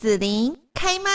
子琳开麦。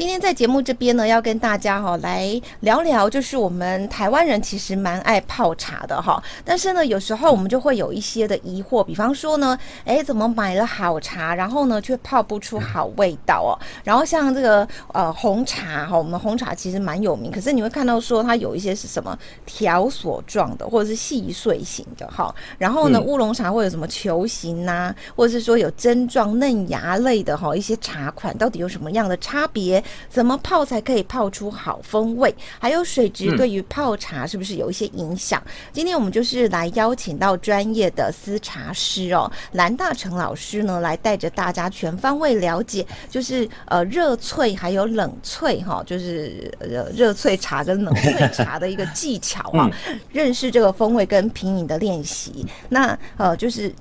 今天在节目这边呢，要跟大家哈来聊聊，就是我们台湾人其实蛮爱泡茶的哈，但是呢，有时候我们就会有一些的疑惑，比方说呢，哎，怎么买了好茶，然后呢却泡不出好味道哦？然后像这个呃红茶哈，我们红茶其实蛮有名，可是你会看到说它有一些是什么条索状的，或者是细碎型的哈。然后呢，乌龙茶会有什么球形呐、啊，或者是说有针状嫩芽类的哈一些茶款，到底有什么样的差别？怎么泡才可以泡出好风味？还有水质对于泡茶是不是有一些影响？嗯、今天我们就是来邀请到专业的私茶师哦，蓝大成老师呢，来带着大家全方位了解，就是呃热萃还有冷萃哈，就是呃热萃茶跟冷萃茶的一个技巧啊，嗯、认识这个风味跟品饮的练习。那呃就是。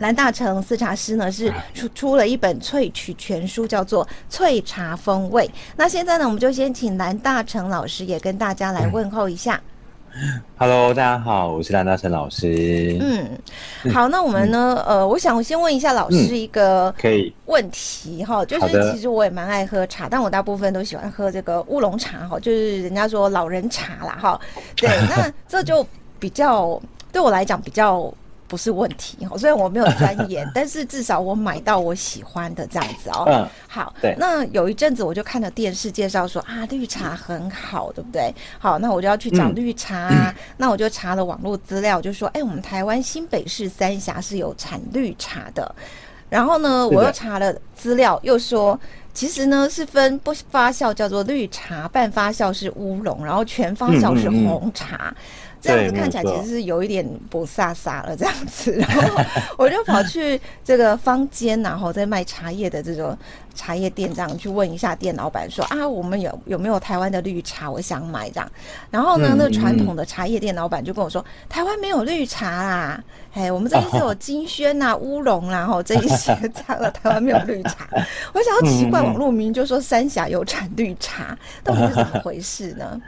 蓝大成私茶师呢是出出了一本萃取全书，叫做《萃茶风味》。那现在呢，我们就先请蓝大成老师也跟大家来问候一下。Hello，大家好，我是蓝大成老师。嗯，好，那我们呢，嗯、呃，我想我先问一下老师一个可以问题哈，就是其实我也蛮爱喝茶，但我大部分都喜欢喝这个乌龙茶哈，就是人家说老人茶啦哈。对，那这就比较对我来讲比较。不是问题哈，虽然我没有钻研，但是至少我买到我喜欢的这样子哦。嗯，好，对。那有一阵子我就看了电视介绍说啊，绿茶很好，对不对？好，那我就要去找绿茶。嗯、那我就查了网络资料，就说，哎，我们台湾新北市三峡是有产绿茶的。然后呢，我又查了资料，又说，其实呢是分不发酵叫做绿茶，半发酵是乌龙，然后全发酵是红茶。嗯嗯嗯这样子看起来其实是有一点不飒飒了，这样子，然后我就跑去这个坊间，然后在卖茶叶的这种茶叶店，这样去问一下店老板说啊，我们有有没有台湾的绿茶？我想买这样。然后呢，那传统的茶叶店老板就跟我说，台湾没有绿茶啦，哎，我们这边只有金萱呐、乌龙啦，然后这一些 这样的，台湾没有绿茶。我想要奇怪，网络明明就说三峡有产绿茶，到底是怎么回事呢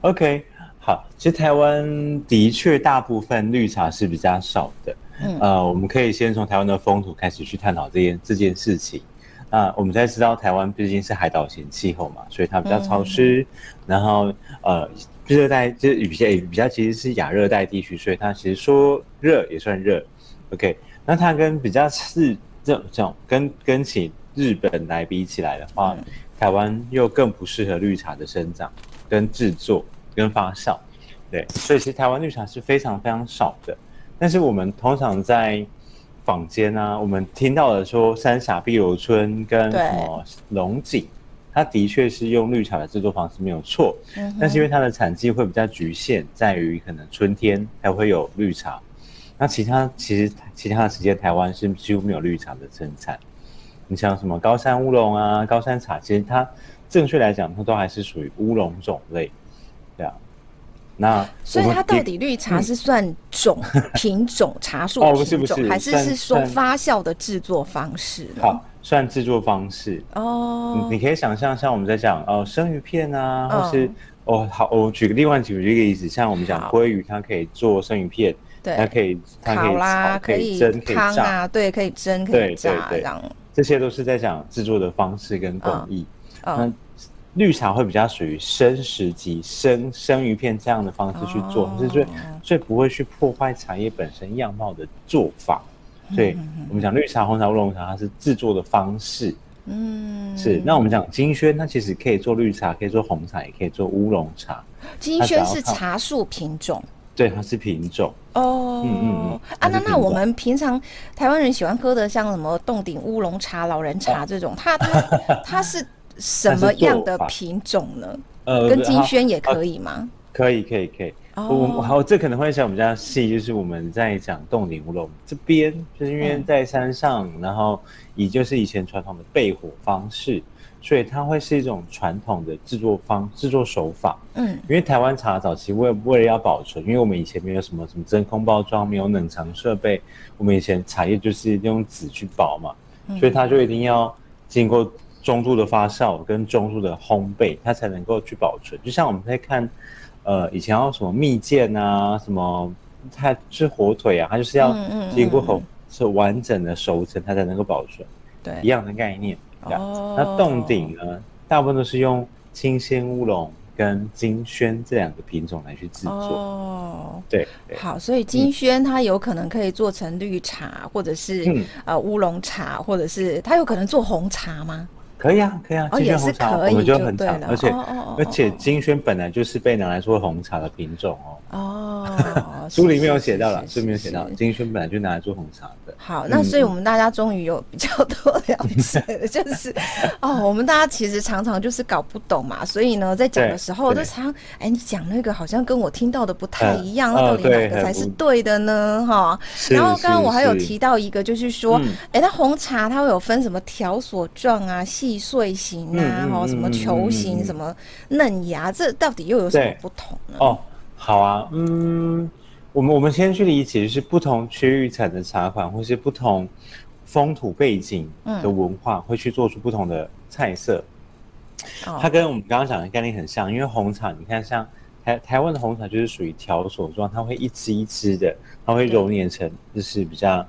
？OK。好，其实台湾的确大部分绿茶是比较少的。嗯，呃，我们可以先从台湾的风土开始去探讨这件这件事情。那我们才知道台湾毕竟是海岛型气候嘛，所以它比较潮湿，嗯、然后呃，热带就是比较比较其实是亚热带地区，所以它其实说热也算热。OK，那它跟比较是这种这种跟跟起日本来比起来的话，嗯、台湾又更不适合绿茶的生长跟制作。跟发酵，对，所以其实台湾绿茶是非常非常少的。但是我们通常在坊间啊，我们听到的说三峡碧螺春跟什么龙井，它的确是用绿茶的制作方式没有错。嗯、但是因为它的产季会比较局限，在于可能春天才会有绿茶，那其他其实其他的时间台湾是几乎没有绿茶的生产。你像什么高山乌龙啊、高山茶，其实它正确来讲，它都还是属于乌龙种类。那所以它到底绿茶是算种 品种茶树品种，还是是说发酵的制作方式？好，算制作方式哦。你可以想象，像我们在讲哦，生鱼片啊，或是哦，好，我举个另外举个例子，像我们讲鲑鱼，它可以做生鱼片，对，它可以烤啦，可以蒸，可以炸，对，可以蒸，可以炸，这样，这些都是在讲制作的方式跟工艺。嗯。绿茶会比较属于生食级生生鱼片这样的方式去做，是最最不会去破坏茶叶本身样貌的做法。所以我们讲绿茶、红茶、乌龙茶，它是制作的方式。嗯，是。那我们讲金萱，它其实可以做绿茶，可以做红茶，也可以做乌龙茶。金萱是茶树品种，对，它是品种。哦，嗯嗯嗯。啊，那那我们平常台湾人喜欢喝的，像什么洞顶乌龙茶、老人茶这种，它它它是。什么样的品种呢？呃，跟金萱也可以吗？可以，可以，可以。哦，我好，这可能会讲比较细，就是我们在讲冻顶乌龙这边，就是因为在山上，嗯、然后以就是以前传统的焙火方式，所以它会是一种传统的制作方制作手法。嗯，因为台湾茶早期为为了要保存，因为我们以前没有什么什么真空包装，没有冷藏设备，我们以前茶叶就是用纸去包嘛，所以它就一定要经过。中度的发酵跟中度的烘焙，它才能够去保存。就像我们在看，呃，以前要什么蜜饯啊，什么它吃火腿啊，它就是要经过红是完整的熟成，它才能够保存。对，一样的概念。哦。那冻顶呢，大部分都是用清鲜乌龙跟金萱这两个品种来去制作。哦。对。好，所以金萱它有可能可以做成绿茶，或者是呃乌龙茶，或者是它有可能做红茶吗？可以啊，可以啊，金萱红茶我们就很常，而且而且金萱本来就是被拿来做红茶的品种哦。哦，书里面有写到了，书里面有写到，金萱本来就拿来做红茶的。好，那所以我们大家终于有比较多了解了，就是哦，我们大家其实常常就是搞不懂嘛，所以呢，在讲的时候都常哎，你讲那个好像跟我听到的不太一样，那到底哪个才是对的呢？哈，然后刚刚我还有提到一个，就是说，哎，那红茶它会有分什么条索状啊、细碎型啊，哈，什么球形、什么嫩芽，这到底又有什么不同呢？哦。好啊，嗯，我们我们先去理解，就是不同区域产的茶款，或是不同风土背景的文化，会去做出不同的菜色。嗯、它跟我们刚刚讲的概念很像，因为红茶，你看像台台湾的红茶就是属于条索状，它会一支一支的，它会揉捻成就是比较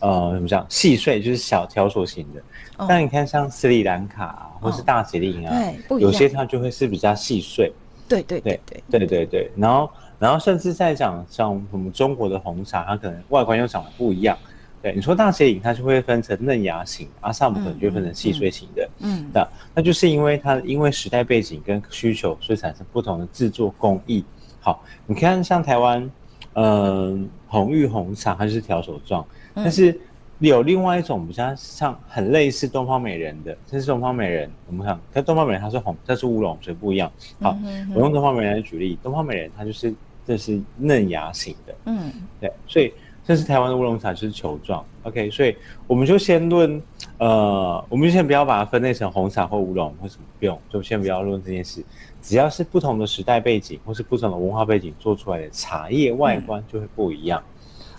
呃怎么讲细碎，就是小条索型的。嗯、但你看像斯里兰卡啊，或是大吉岭啊，哦、有些它就会是比较细碎。对对对对对对对，然后然后甚至在讲像我们中国的红茶，它可能外观又长得不一样。对，你说大斜岭，它就会分成嫩芽型，阿萨姆可能就分成细碎型的。嗯，那那就是因为它因为时代背景跟需求，所以产生不同的制作工艺。好，你看像台湾，嗯，红玉红茶它就是条索状，但是。有另外一种比较像很类似东方美人的，这是东方美人。我们看，但东方美人它是红，这是乌龙，所以不一样。好，我用东方美人来举例，东方美人它就是这是嫩芽型的，嗯，对，所以这是台湾的乌龙茶就是球状。OK，所以我们就先论，呃，我们就先不要把它分类成红茶或乌龙或什么，不用，就先不要论这件事。只要是不同的时代背景或是不同的文化背景做出来的茶叶外观就会不一样。嗯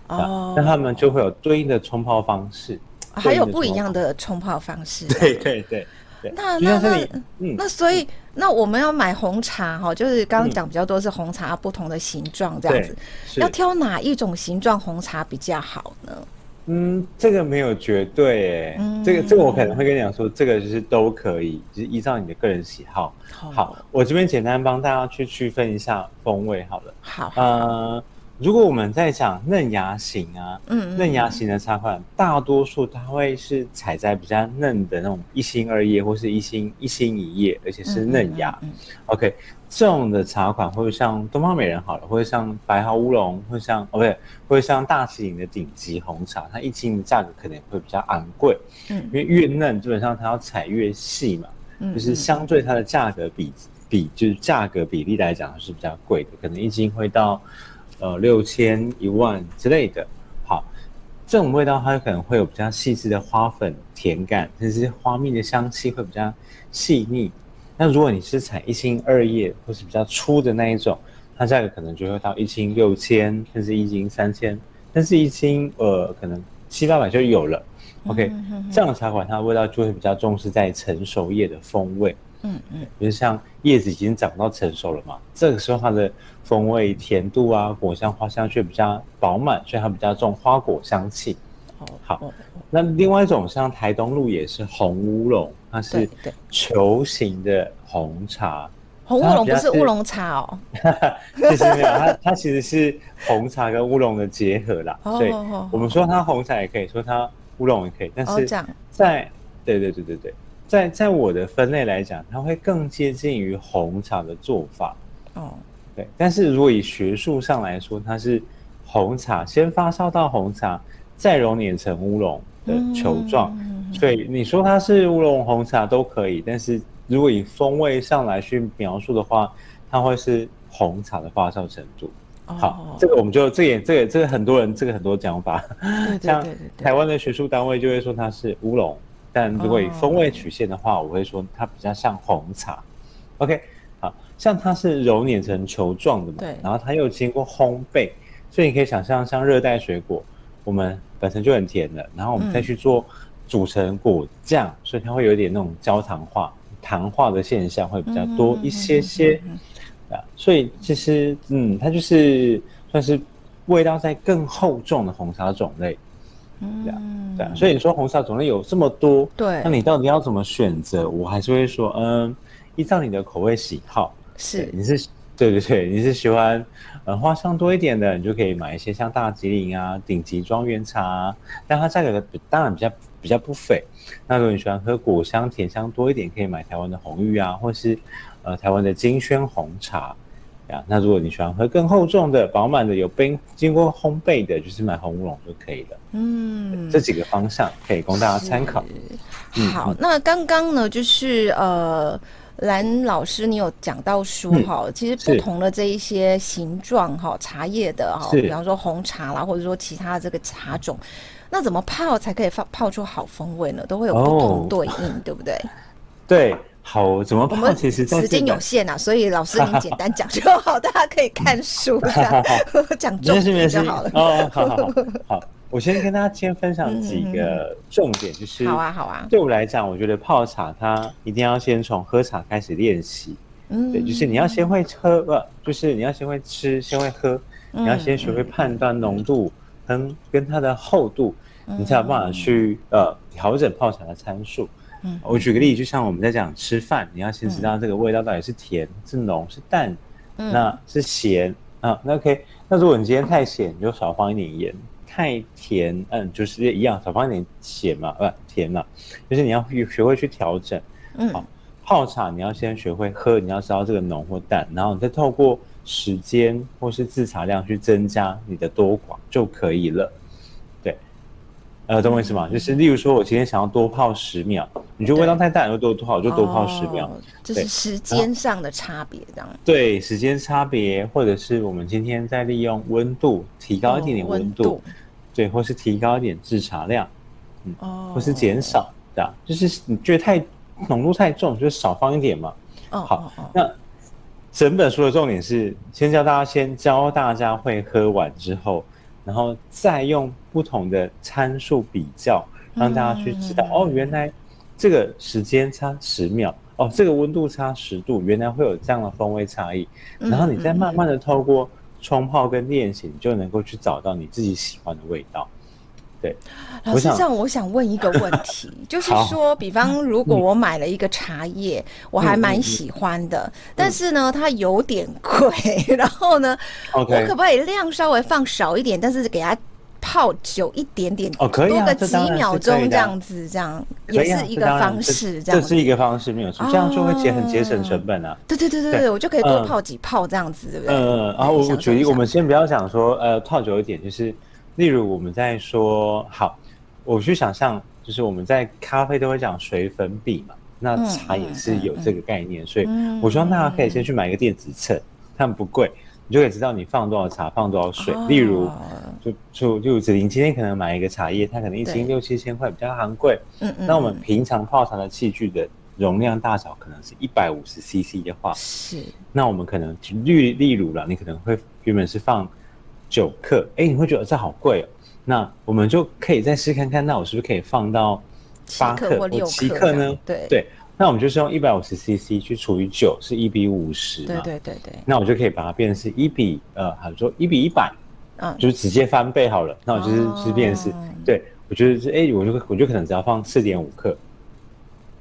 哦，那他们就会有对应的冲泡方式，还有不一样的冲泡方式。对对对，那那那那所以那我们要买红茶哈，就是刚刚讲比较多是红茶不同的形状这样子，要挑哪一种形状红茶比较好呢？嗯，这个没有绝对，诶，这个这个我可能会跟你讲说，这个就是都可以，就是依照你的个人喜好。好，我这边简单帮大家去区分一下风味好了。好，呃。如果我们在讲嫩芽型啊，嗯，嗯，嫩芽型的茶款，大多数它会是采在比较嫩的那种一心二叶或是一心一心一叶，而且是嫩芽。OK，这种的茶款会像东方美人好了，或者像白毫乌龙，或像哦不对，或者像大吉岭的顶级红茶，它一斤的价格可能会比较昂贵。嗯，因为越嫩基本上它要采越细嘛，嗯，就是相对它的价格比比就是价格比例来讲是比较贵的，可能一斤会到。呃，六千一万之类的，好，这种味道它可能会有比较细致的花粉甜感，甚至花蜜的香气会比较细腻。那如果你是采一心二叶或是比较粗的那一种，它价格可能就会到一斤六千，甚至一斤三千，但是一斤呃可能七八百就有了。OK，这样的茶款它的味道就会比较重视在成熟叶的风味。嗯嗯，比如像叶子已经长到成熟了嘛，这个时候它的风味甜度啊、果香、花香却比较饱满，所以它比较重花果香气。哦，好，那另外一种像台东路也是红乌龙，它是球形的红茶。红乌龙不是乌龙茶哦，其实没有，它它其实是红茶跟乌龙的结合啦。所以我们说它红茶也可以说它乌龙也可以，但是在对对对对对。在在我的分类来讲，它会更接近于红茶的做法。哦，对。但是如果以学术上来说，它是红茶先发酵到红茶，再揉捻成乌龙的球状。嗯、所以你说它是乌龙红茶都可以。但是如果以风味上来去描述的话，它会是红茶的发酵程度。哦、好，这个我们就这也这个这个很多人这个很多讲法。对 对对对，像台湾的学术单位就会说它是乌龙。但如果以风味曲线的话，oh. 我会说它比较像红茶。OK，好，像它是揉捻成球状的嘛，对，然后它又经过烘焙，所以你可以想象，像热带水果，我们本身就很甜的，然后我们再去做煮成果酱，嗯、所以它会有点那种焦糖化、糖化的现象会比较多一些些啊。所以其实，嗯，它就是算是味道在更厚重的红茶种类。嗯，这样，对啊。所以你说红茶种类有这么多，对，那你到底要怎么选择？我还是会说，嗯，依照你的口味喜好，是，你是，对对对，你是喜欢，呃，花香多一点的，你就可以买一些像大吉岭啊、顶级庄园茶啊，但它价格当然比较比较不菲。那如果你喜欢喝果香甜香多一点，可以买台湾的红玉啊，或是呃台湾的金萱红茶。呀，那如果你喜欢喝更厚重的、饱满的、有冰经过烘焙的，就是买红乌龙就可以了。嗯，这几个方向可以供大家参考。好，嗯、那刚刚呢，就是呃，蓝老师你有讲到说哈，嗯、其实不同的这一些形状哈，茶叶的哈，比方说红茶啦，或者说其他的这个茶种，那怎么泡才可以泡泡出好风味呢？都会有不同对应，哦、对不对？对。好，怎么泡？其实时间有限啊，所以老师你简单讲就好，大家可以看书这样 讲重点就好了。哦，好好 好，我先跟大家先分享几个重点，就是好啊好啊。对我来讲，我觉得泡茶它一定要先从喝茶开始练习。嗯，对，就是你要先会喝，不，就是你要先会吃，先会喝，你要先学会判断浓度跟跟它的厚度，你才有办法去呃调整泡茶的参数。嗯，我举个例子，就像我们在讲吃饭，你要先知道这个味道到底是甜、是浓、是淡，那是咸啊。那 OK，那如果你今天太咸，你就少放一点盐；太甜，嗯，就是一样，少放一点咸嘛，不甜嘛。就是你要学会去调整。嗯，好，泡茶你要先学会喝，你要知道这个浓或淡，然后你再透过时间或是制茶量去增加你的多寡就可以了。呃，懂我意思吗？就是例如说，我今天想要多泡十秒，你觉得味道太淡，就多多泡，就多泡十秒。这是时间上的差别，这样。对，时间差别，或者是我们今天在利用温度提高一点点温度，对，或是提高一点制茶量，嗯，或是减少，这样，就是你觉得太浓度太重，就少放一点嘛。哦，好，那整本书的重点是先教大家，先教大家会喝完之后。然后再用不同的参数比较，让大家去知道、嗯、哦，原来这个时间差十秒，哦，这个温度差十度，原来会有这样的风味差异。然后你再慢慢的透过冲泡跟练习，你就能够去找到你自己喜欢的味道。对，老师，这样我想问一个问题，就是说，比方如果我买了一个茶叶，我还蛮喜欢的，但是呢，它有点贵，然后呢，我可不可以量稍微放少一点，但是给它泡久一点点，哦，可以，多个几秒钟这样子，这样也是一个方式，这样，这是一个方式，没有错，这样就会节很节省成本啊。对对对对对，我就可以多泡几泡这样子，对不对？嗯，然后我举例，我们先不要讲说，呃，泡久一点，就是。例如我们在说好，我去想象，就是我们在咖啡都会讲水粉比嘛，那茶也是有这个概念，所以我希望大家可以先去买一个电子秤，它们不贵，你就可以知道你放多少茶，放多少水。例如，就就就子玲今天可能买一个茶叶，它可能一斤六七千块，比较昂贵。嗯嗯。那我们平常泡茶的器具的容量大小可能是一百五十 CC 的话，是。那我们可能例例如了，你可能会原本是放。九克，哎、欸，你会觉得这好贵哦。那我们就可以再试看看，那我是不是可以放到八克或七克呢？对对，那我们就是用一百五十 CC 去除以九，是一比五十嘛？对对对对。那我就可以把它变成是一比呃，好说一比一百，嗯，就是直接翻倍好了。那我就是是变成是，哦、对我觉得是，哎、欸，我就我就可能只要放四点五克。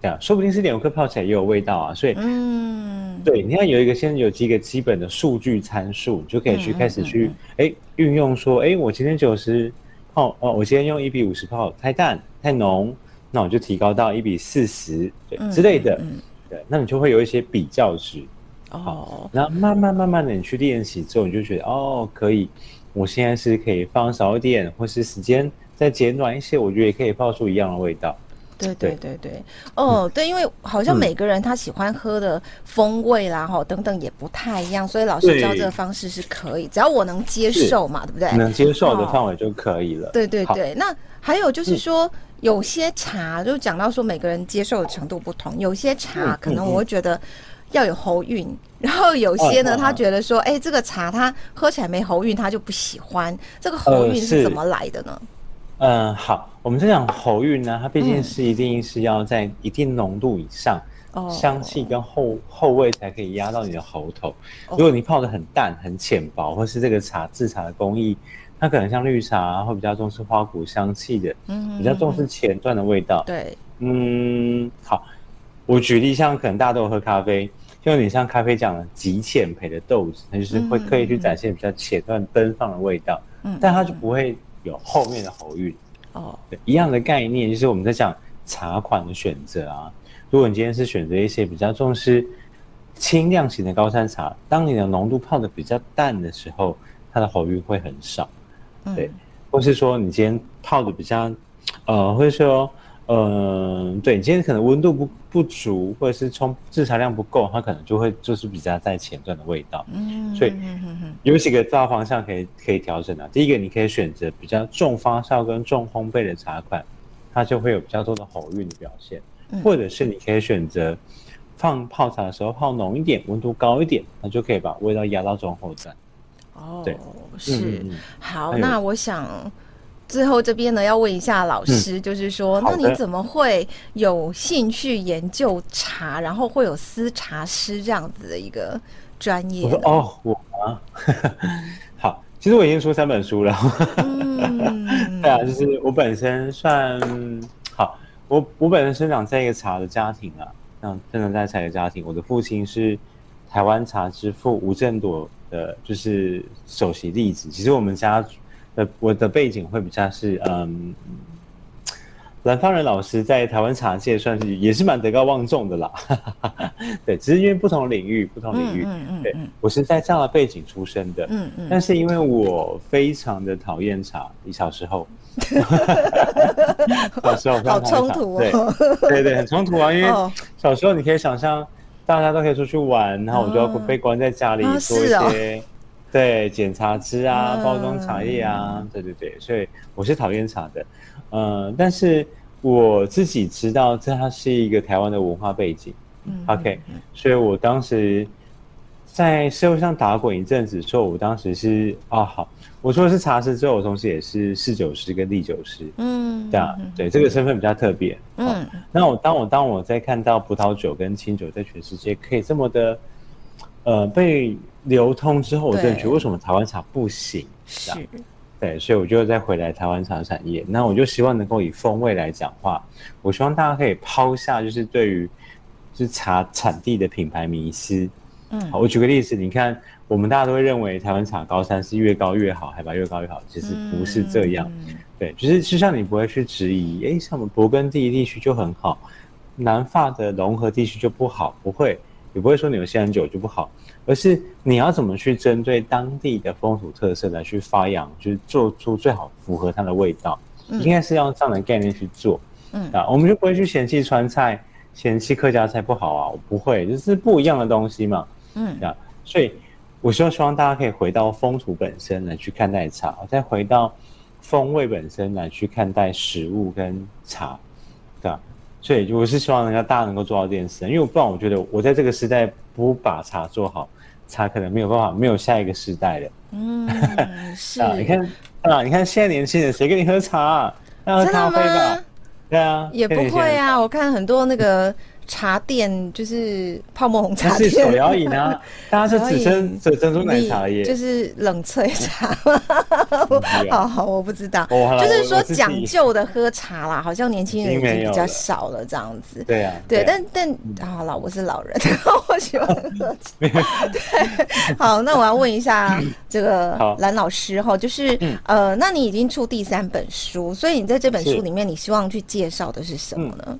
这样，说不定四点五克泡起来也有味道啊，所以，嗯，对，你要有一个先有几个基本的数据参数，你就可以去开始去，哎、嗯，运、用说，哎，我今天九十泡，哦，我今天用一比五十泡太淡太浓，那我就提高到一比四十，对、嗯、之类的，嗯，对，那你就会有一些比较值，哦，然后慢慢慢慢的你去练习之后，你就觉得，哦，可以，我现在是可以放少一点，或是时间再减短一些，我觉得也可以泡出一样的味道。对对对对，哦，对，因为好像每个人他喜欢喝的风味啦，哈，等等也不太一样，所以老师教这个方式是可以，只要我能接受嘛，对不对？能接受的范围就可以了。对对对，那还有就是说，有些茶就讲到说每个人接受的程度不同，有些茶可能我会觉得要有喉韵，然后有些呢，他觉得说，哎，这个茶他喝起来没喉韵，他就不喜欢。这个喉韵是怎么来的呢？嗯，好，我们这讲喉韵呢，它毕竟是一定是要在一定浓度以上，香气跟后后味才可以压到你的喉头。如果你泡的很淡、很浅薄，或是这个茶制茶的工艺，它可能像绿茶会比较重视花果香气的，嗯，比较重视前段的味道。对，嗯，好，我举例，像可能大家都喝咖啡，就有点像咖啡讲的极浅焙的豆子，它就是会刻意去展现比较浅段奔放的味道，嗯，但它就不会有后面的喉韵。哦，对，一样的概念，就是我们在讲茶款的选择啊。如果你今天是选择一些比较重视轻量型的高山茶，当你的浓度泡得比较淡的时候，它的喉韵会很少。对，或是说你今天泡的比较，呃，或者说，嗯、呃，对，你今天可能温度不不足，或者是冲制茶量不够，它可能就会就是比较在前段的味道。嗯，所以有几个大方向可以可以调整的。第一个，你可以选择比较重发酵跟重烘焙的茶款，它就会有比较多的喉韵的表现。或者是你可以选择放泡茶的时候泡浓一点，温度高一点，它就可以把味道压到中后段。哦，对，是、嗯、好。那我想最后这边呢，要问一下老师，嗯、就是说，那你怎么会有兴趣研究茶，然后会有私茶师这样子的一个专业？哦，我啊，好，其实我已经出三本书了。嗯，对啊，就是我本身算好，我我本身生长在一个茶的家庭啊，嗯生长在茶的家庭，我的父亲是台湾茶之父吴振铎。的就是首席弟子，其实我们家的我的背景会比较是，嗯，蓝方仁老师在台湾茶界算是也是蛮德高望重的啦，对，只是因为不同领域，不同领域，嗯嗯，对，我是在这样的背景出生的，嗯嗯，但是因为我非常的讨厌茶，你小时候，小时候好冲突哦，对对对，很冲突啊，因为小时候你可以想象。大家都可以出去玩，然后我就要被关在家里做一些，对，检查汁啊，包装茶叶啊，嗯、对对对，所以我是讨厌茶的，嗯，但是我自己知道这它是一个台湾的文化背景，嗯，OK，所以我当时在社会上打滚一阵子，之后我当时是啊好。我说的是茶师之后，我同时也是侍酒师跟唎酒师。嗯，对啊，对，这个身份比较特别。嗯，那我当我当我在看到葡萄酒跟清酒在全世界可以这么的，呃，被流通之后，我真的觉得为什么台湾茶不行？是，对，所以我就再回来台湾茶产业。那我就希望能够以风味来讲话。我希望大家可以抛下就是对于就是茶产地的品牌迷思。嗯，好，我举个例子，你看。我们大家都会认为台湾茶高山是越高越好，海拔越高越好，其实不是这样。嗯、对，就是就像你不会去质疑，哎，像我们勃艮第地区就很好，南法的融合地区就不好，不会，也不会说你们西兰酒就不好，而是你要怎么去针对当地的风土特色来去发扬，就是做出最好符合它的味道，嗯、应该是要这样的概念去做。嗯啊，我们就不会去嫌弃川菜，嫌弃客家菜不好啊，我不会，就是不一样的东西嘛。嗯啊，所以。我希望希望大家可以回到风土本身来去看待茶，再回到风味本身来去看待食物跟茶，对吧？所以我是希望人家大家能够做到这件事，因为不然我觉得我在这个时代不把茶做好，茶可能没有办法没有下一个时代了。嗯，是啊，你看啊，你看现在年轻人谁跟你喝茶啊？要喝咖啡吧？对啊，也不会啊，我看很多那个。茶店就是泡沫红茶店，是手摇饮啊，大家是只珍只珍珠奶茶耶，就是冷萃茶。好 好，我不知道，就是说讲究的喝茶啦，好像年轻人已经比较少了这样子。对啊，对，但但好了，我是老人，我喜欢喝茶。对，好，那我要问一下这个蓝老师哈，就是呃，那你已经出第三本书，所以你在这本书里面，你希望去介绍的是什么呢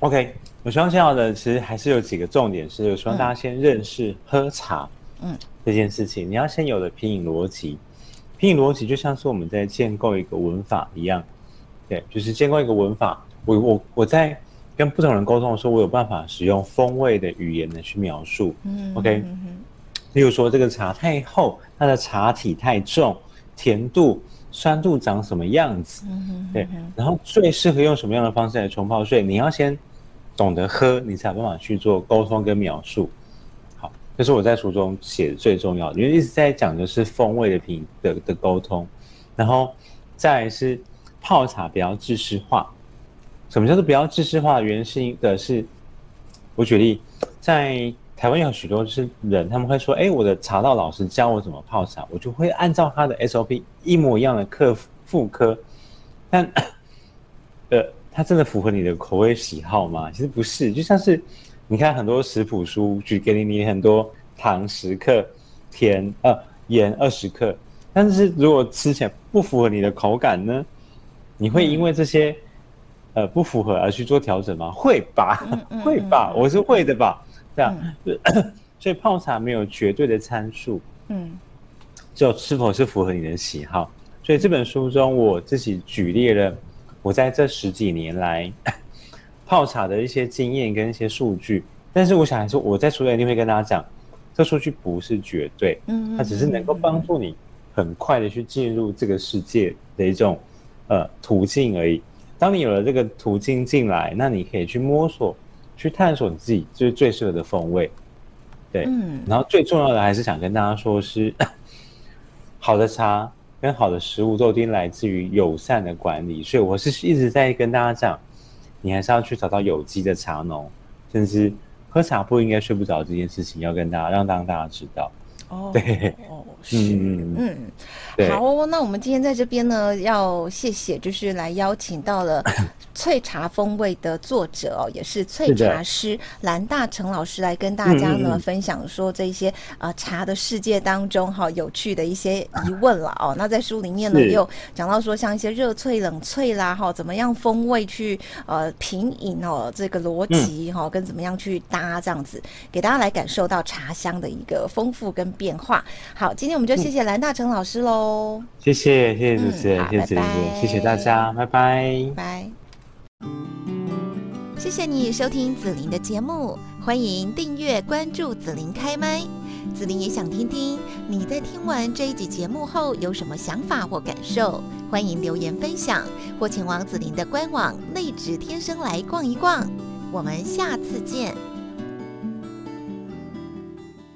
？OK。我希望介绍的其实还是有几个重点，是我希望大家先认识喝茶，嗯，这件事情，你要先有的品饮逻辑，品饮逻辑就像是我们在建构一个文法一样，对，就是建构一个文法。我我我在跟不同人沟通的时候，我有办法使用风味的语言来去描述，嗯，OK，例如说这个茶太厚，它的茶体太重，甜度、酸度长什么样子，对，然后最适合用什么样的方式来冲泡，所以你要先。懂得喝，你才有办法去做沟通跟描述。好，这是我在书中写的最重要的，因为一直在讲的是风味的品的的沟通，然后再是泡茶不要制式化。什么叫做不要制式化？原因是的是，我举例，在台湾有许多是人，他们会说：“哎，我的茶道老师教我怎么泡茶，我就会按照他的 SOP 一模一样的课复刻。”但，呃，他真的符合你的口味喜好吗？其实不是，就像是你看很多食谱书举给你，你很多糖十克，甜呃盐二十克，但是如果吃起来不符合你的口感呢？你会因为这些呃不符合而去做调整吗？会吧，会吧，我是会的吧。这样，嗯、所以泡茶没有绝对的参数，嗯，就是否是符合你的喜好。所以这本书中，我自己举例了我在这十几年来 泡茶的一些经验跟一些数据。但是我想来说，我在书里一定会跟大家讲，这数据不是绝对，嗯，它只是能够帮助你很快的去进入这个世界的一种呃途径而已。当你有了这个途径进来，那你可以去摸索。去探索你自己就是最适合的风味，对，嗯，然后最重要的还是想跟大家说，是 好的茶跟好的食物都一定来自于友善的管理，所以我是一直在跟大家讲，你还是要去找到有机的茶农，甚至喝茶不应该睡不着这件事情，要跟大家让让大家知道。哦，对，哦，是，嗯，好，那我们今天在这边呢，要谢谢，就是来邀请到了 翠茶风味的作者哦，也是翠茶师蓝大成老师来跟大家呢分享说这些呃茶的世界当中哈、哦、有趣的一些疑问了哦。那在书里面呢，也有讲到说像一些热萃、冷萃啦哈、哦，怎么样风味去呃品饮哦，这个逻辑哈、哦，跟怎么样去搭这样子，给大家来感受到茶香的一个丰富跟。变化好，今天我们就谢谢蓝大成老师喽、嗯。谢谢，谢谢主持人，嗯、谢谢谢谢大家，拜拜，拜。谢谢你收听子琳的节目，欢迎订阅关注子琳开麦。子琳也想听听你在听完这一集节目后有什么想法或感受，欢迎留言分享或前往子琳的官网内指天生来逛一逛。我们下次见。